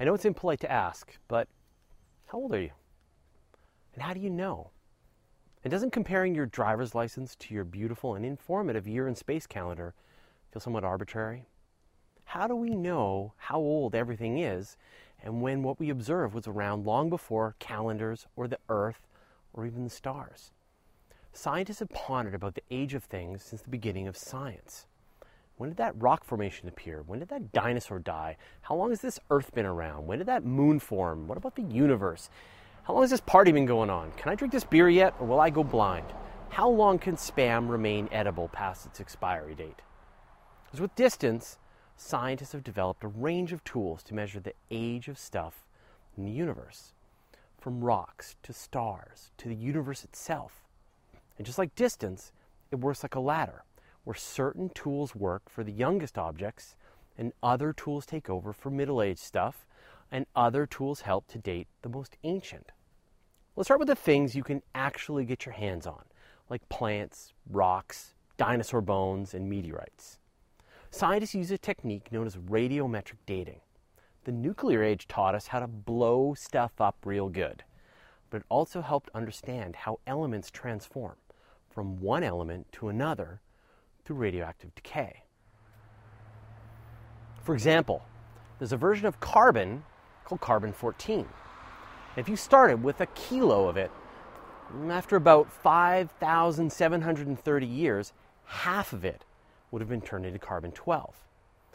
I know it's impolite to ask, but how old are you? And how do you know? And doesn't comparing your driver's license to your beautiful and informative Year in Space calendar feel somewhat arbitrary? How do we know how old everything is and when what we observe was around long before calendars or the Earth or even the stars? Scientists have pondered about the age of things since the beginning of science. When did that rock formation appear? When did that dinosaur die? How long has this Earth been around? When did that moon form? What about the universe? How long has this party been going on? Can I drink this beer yet, or will I go blind? How long can spam remain edible past its expiry date? As with distance, scientists have developed a range of tools to measure the age of stuff in the universe, from rocks to stars to the universe itself. And just like distance, it works like a ladder, where certain tools work for the youngest objects and other tools take over for middle aged stuff, and other tools help to date the most ancient. Let's start with the things you can actually get your hands on, like plants, rocks, dinosaur bones, and meteorites. Scientists use a technique known as radiometric dating. The nuclear age taught us how to blow stuff up real good, but it also helped understand how elements transform from one element to another through radioactive decay. For example, there's a version of carbon called carbon 14. If you started with a kilo of it, after about 5,730 years, half of it would have been turned into carbon 12.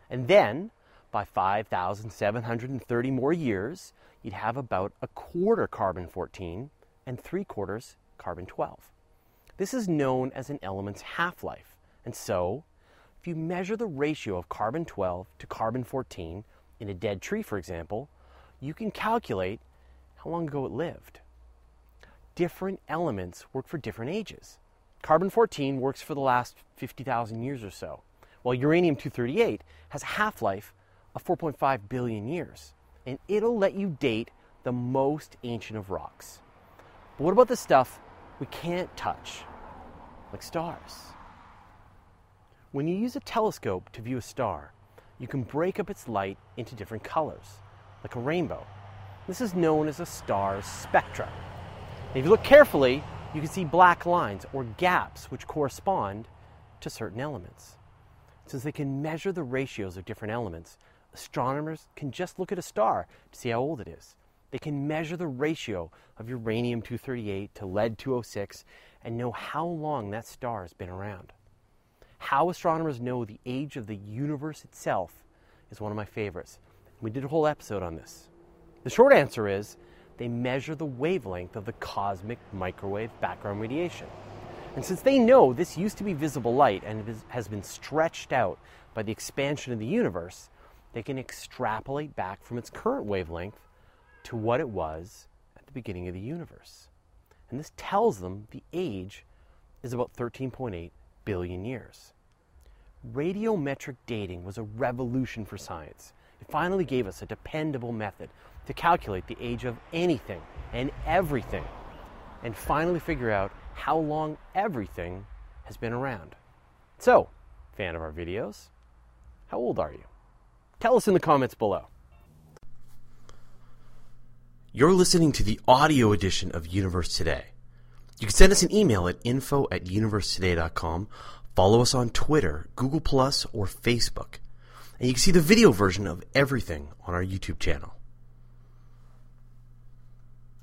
And then, by 5,730 more years, you'd have about a quarter carbon 14 and three quarters carbon 12. This is known as an element's half life. And so, if you measure the ratio of carbon 12 to carbon 14 in a dead tree, for example, you can calculate how long ago it lived. Different elements work for different ages. Carbon 14 works for the last 50,000 years or so, while uranium 238 has a half life of 4.5 billion years, and it'll let you date the most ancient of rocks. But what about the stuff we can't touch, like stars? When you use a telescope to view a star, you can break up its light into different colors, like a rainbow. This is known as a star's spectra. And if you look carefully, you can see black lines or gaps which correspond to certain elements. Since they can measure the ratios of different elements, astronomers can just look at a star to see how old it is. They can measure the ratio of uranium 238 to lead 206 and know how long that star has been around. How astronomers know the age of the universe itself is one of my favorites. We did a whole episode on this. The short answer is they measure the wavelength of the cosmic microwave background radiation. And since they know this used to be visible light and has been stretched out by the expansion of the universe, they can extrapolate back from its current wavelength to what it was at the beginning of the universe. And this tells them the age is about 13.8 billion years. Radiometric dating was a revolution for science. It finally gave us a dependable method to calculate the age of anything and everything, and finally figure out how long everything has been around. So, fan of our videos, how old are you? Tell us in the comments below. You're listening to the audio edition of Universe Today. You can send us an email at info at universetoday.com, follow us on Twitter, Google Plus, or Facebook. And you can see the video version of everything on our YouTube channel.